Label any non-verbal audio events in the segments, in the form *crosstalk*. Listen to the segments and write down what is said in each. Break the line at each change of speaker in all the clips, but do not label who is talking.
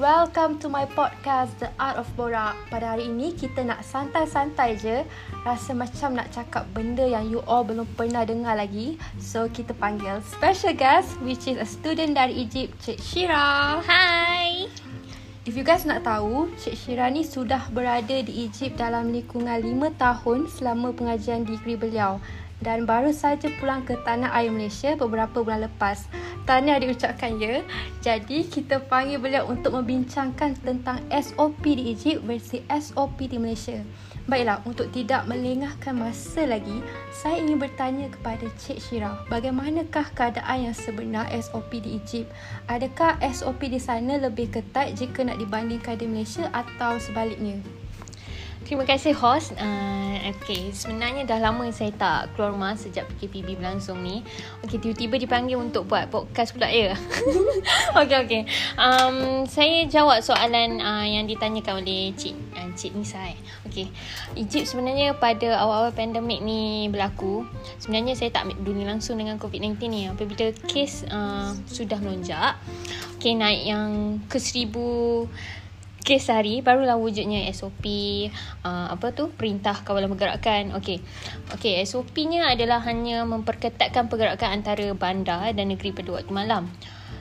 welcome to my podcast The Art of Borak. Pada hari ini kita nak santai-santai je, rasa macam nak cakap benda yang you all belum pernah dengar lagi. So kita panggil special guest which is a student dari Egypt, Cik Shira.
Hai.
If you guys nak tahu, Cik Shira ni sudah berada di Egypt dalam lingkungan 5 tahun selama pengajian degree beliau dan baru saja pulang ke tanah air Malaysia beberapa bulan lepas. Tahniah diucapkan ya. Jadi kita panggil beliau untuk membincangkan tentang SOP di Egypt versi SOP di Malaysia. Baiklah, untuk tidak melengahkan masa lagi, saya ingin bertanya kepada Cik Syira, bagaimanakah keadaan yang sebenar SOP di Egypt? Adakah SOP di sana lebih ketat jika nak dibandingkan di Malaysia atau sebaliknya?
Terima kasih host. Uh, okay, sebenarnya dah lama saya tak keluar rumah sejak PKPB berlangsung ni. Okay, tiba-tiba dipanggil untuk buat podcast pula ya. *laughs* okay, okay. Um, saya jawab soalan uh, yang ditanyakan oleh Cik uh, Cik Nisa. Eh. Okay, Egypt sebenarnya pada awal-awal pandemik ni berlaku. Sebenarnya saya tak peduli langsung dengan COVID-19 ni. Apabila kes uh, sudah melonjak, okay, naik yang ke seribu kes hari barulah wujudnya SOP uh, apa tu perintah kawalan pergerakan. Okey. Okey SOP-nya adalah hanya memperketatkan pergerakan antara bandar dan negeri pada waktu malam.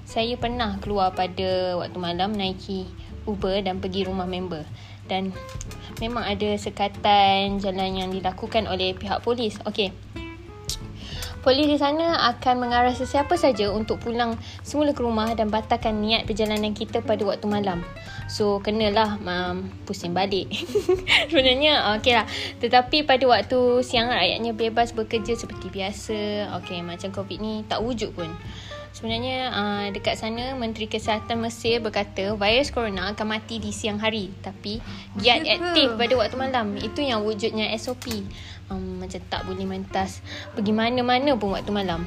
Saya pernah keluar pada waktu malam naiki Uber dan pergi rumah member. Dan memang ada sekatan jalan yang dilakukan oleh pihak polis. Okey. Polis di sana akan mengarah sesiapa saja untuk pulang semula ke rumah dan batalkan niat perjalanan kita pada waktu malam. So, kenalah um, pusing balik. *laughs* Sebenarnya, okey lah. Tetapi pada waktu siang, rakyatnya bebas bekerja seperti biasa. Okey, macam COVID ni tak wujud pun. Sebenarnya uh, dekat sana Menteri Kesihatan Mesir berkata virus corona akan mati di siang hari tapi giat aktif pada waktu malam. Itu yang wujudnya SOP. Um, macam tak boleh mentas pergi mana-mana pun waktu malam.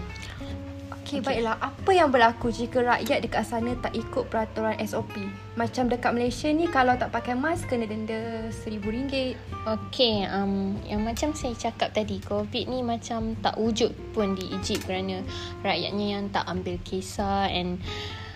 Okey, okay. baiklah. Apa yang berlaku jika rakyat dekat sana tak ikut peraturan SOP? Macam dekat Malaysia ni kalau tak pakai mask kena denda RM1000.
Okey, um, yang macam saya cakap tadi, COVID ni macam tak wujud pun di Egypt kerana rakyatnya yang tak ambil kisah and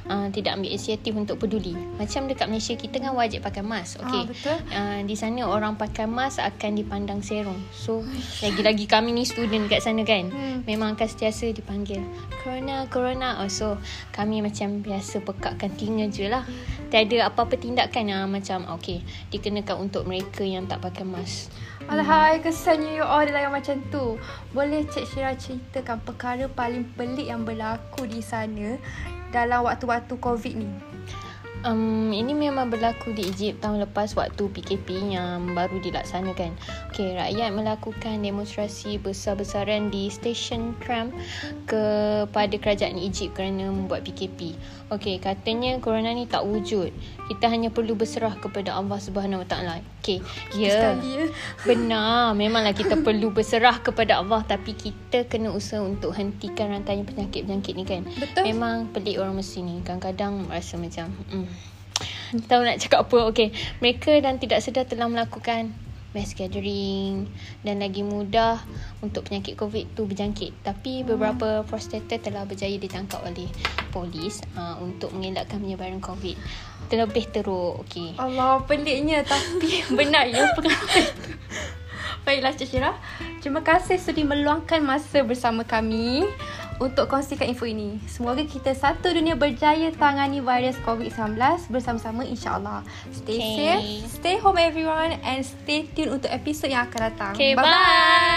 uh, tidak ambil inisiatif untuk peduli. Macam dekat Malaysia kita kan wajib pakai mask. Okey.
Ah, betul.
Uh, di sana orang pakai mask akan dipandang serong. So lagi-lagi kami ni student dekat sana kan. Hmm. Memang akan sentiasa dipanggil corona corona. Oh, so kami macam biasa pekakkan telinga je lah. Tiada apa-apa tindakan yang macam okey dikenakan untuk mereka yang tak pakai mask.
Alahai, kesannya you all adalah yang macam tu. Boleh Cik Syira ceritakan perkara paling pelik yang berlaku di sana dalam waktu-waktu COVID ni?
Um, ini memang berlaku di Egypt tahun lepas waktu PKP yang baru dilaksanakan. Okey, rakyat melakukan demonstrasi besar-besaran di stesen tram kepada kerajaan Egypt kerana membuat PKP. Okey, katanya corona ni tak wujud. Kita hanya perlu berserah kepada Allah Subhanahu Wa Taala. Okey. Ya. ya. Benar, memanglah kita *laughs* perlu berserah kepada Allah tapi kita kena usaha untuk hentikan rantaian penyakit-penyakit ni kan.
Betul.
Memang pelik orang Mesir ni. Kadang-kadang rasa macam mm, tahu nak cakap apa. Okey, mereka dan tidak sedar telah melakukan mass gathering dan lagi mudah untuk penyakit COVID tu berjangkit. Tapi beberapa prostrator telah berjaya ditangkap oleh polis uh, untuk mengelakkan penyebaran COVID. Terlebih teruk. Okey.
Allah, peliknya tapi *laughs* benar ya pengalaman Baiklah Cik Syirah. Terima kasih sudi meluangkan masa bersama kami untuk kongsikan info ini. Semoga kita satu dunia berjaya tangani virus COVID-19 bersama-sama insyaAllah. Stay okay. safe, stay home everyone and stay tuned untuk episod yang akan datang.
Okay, bye. bye.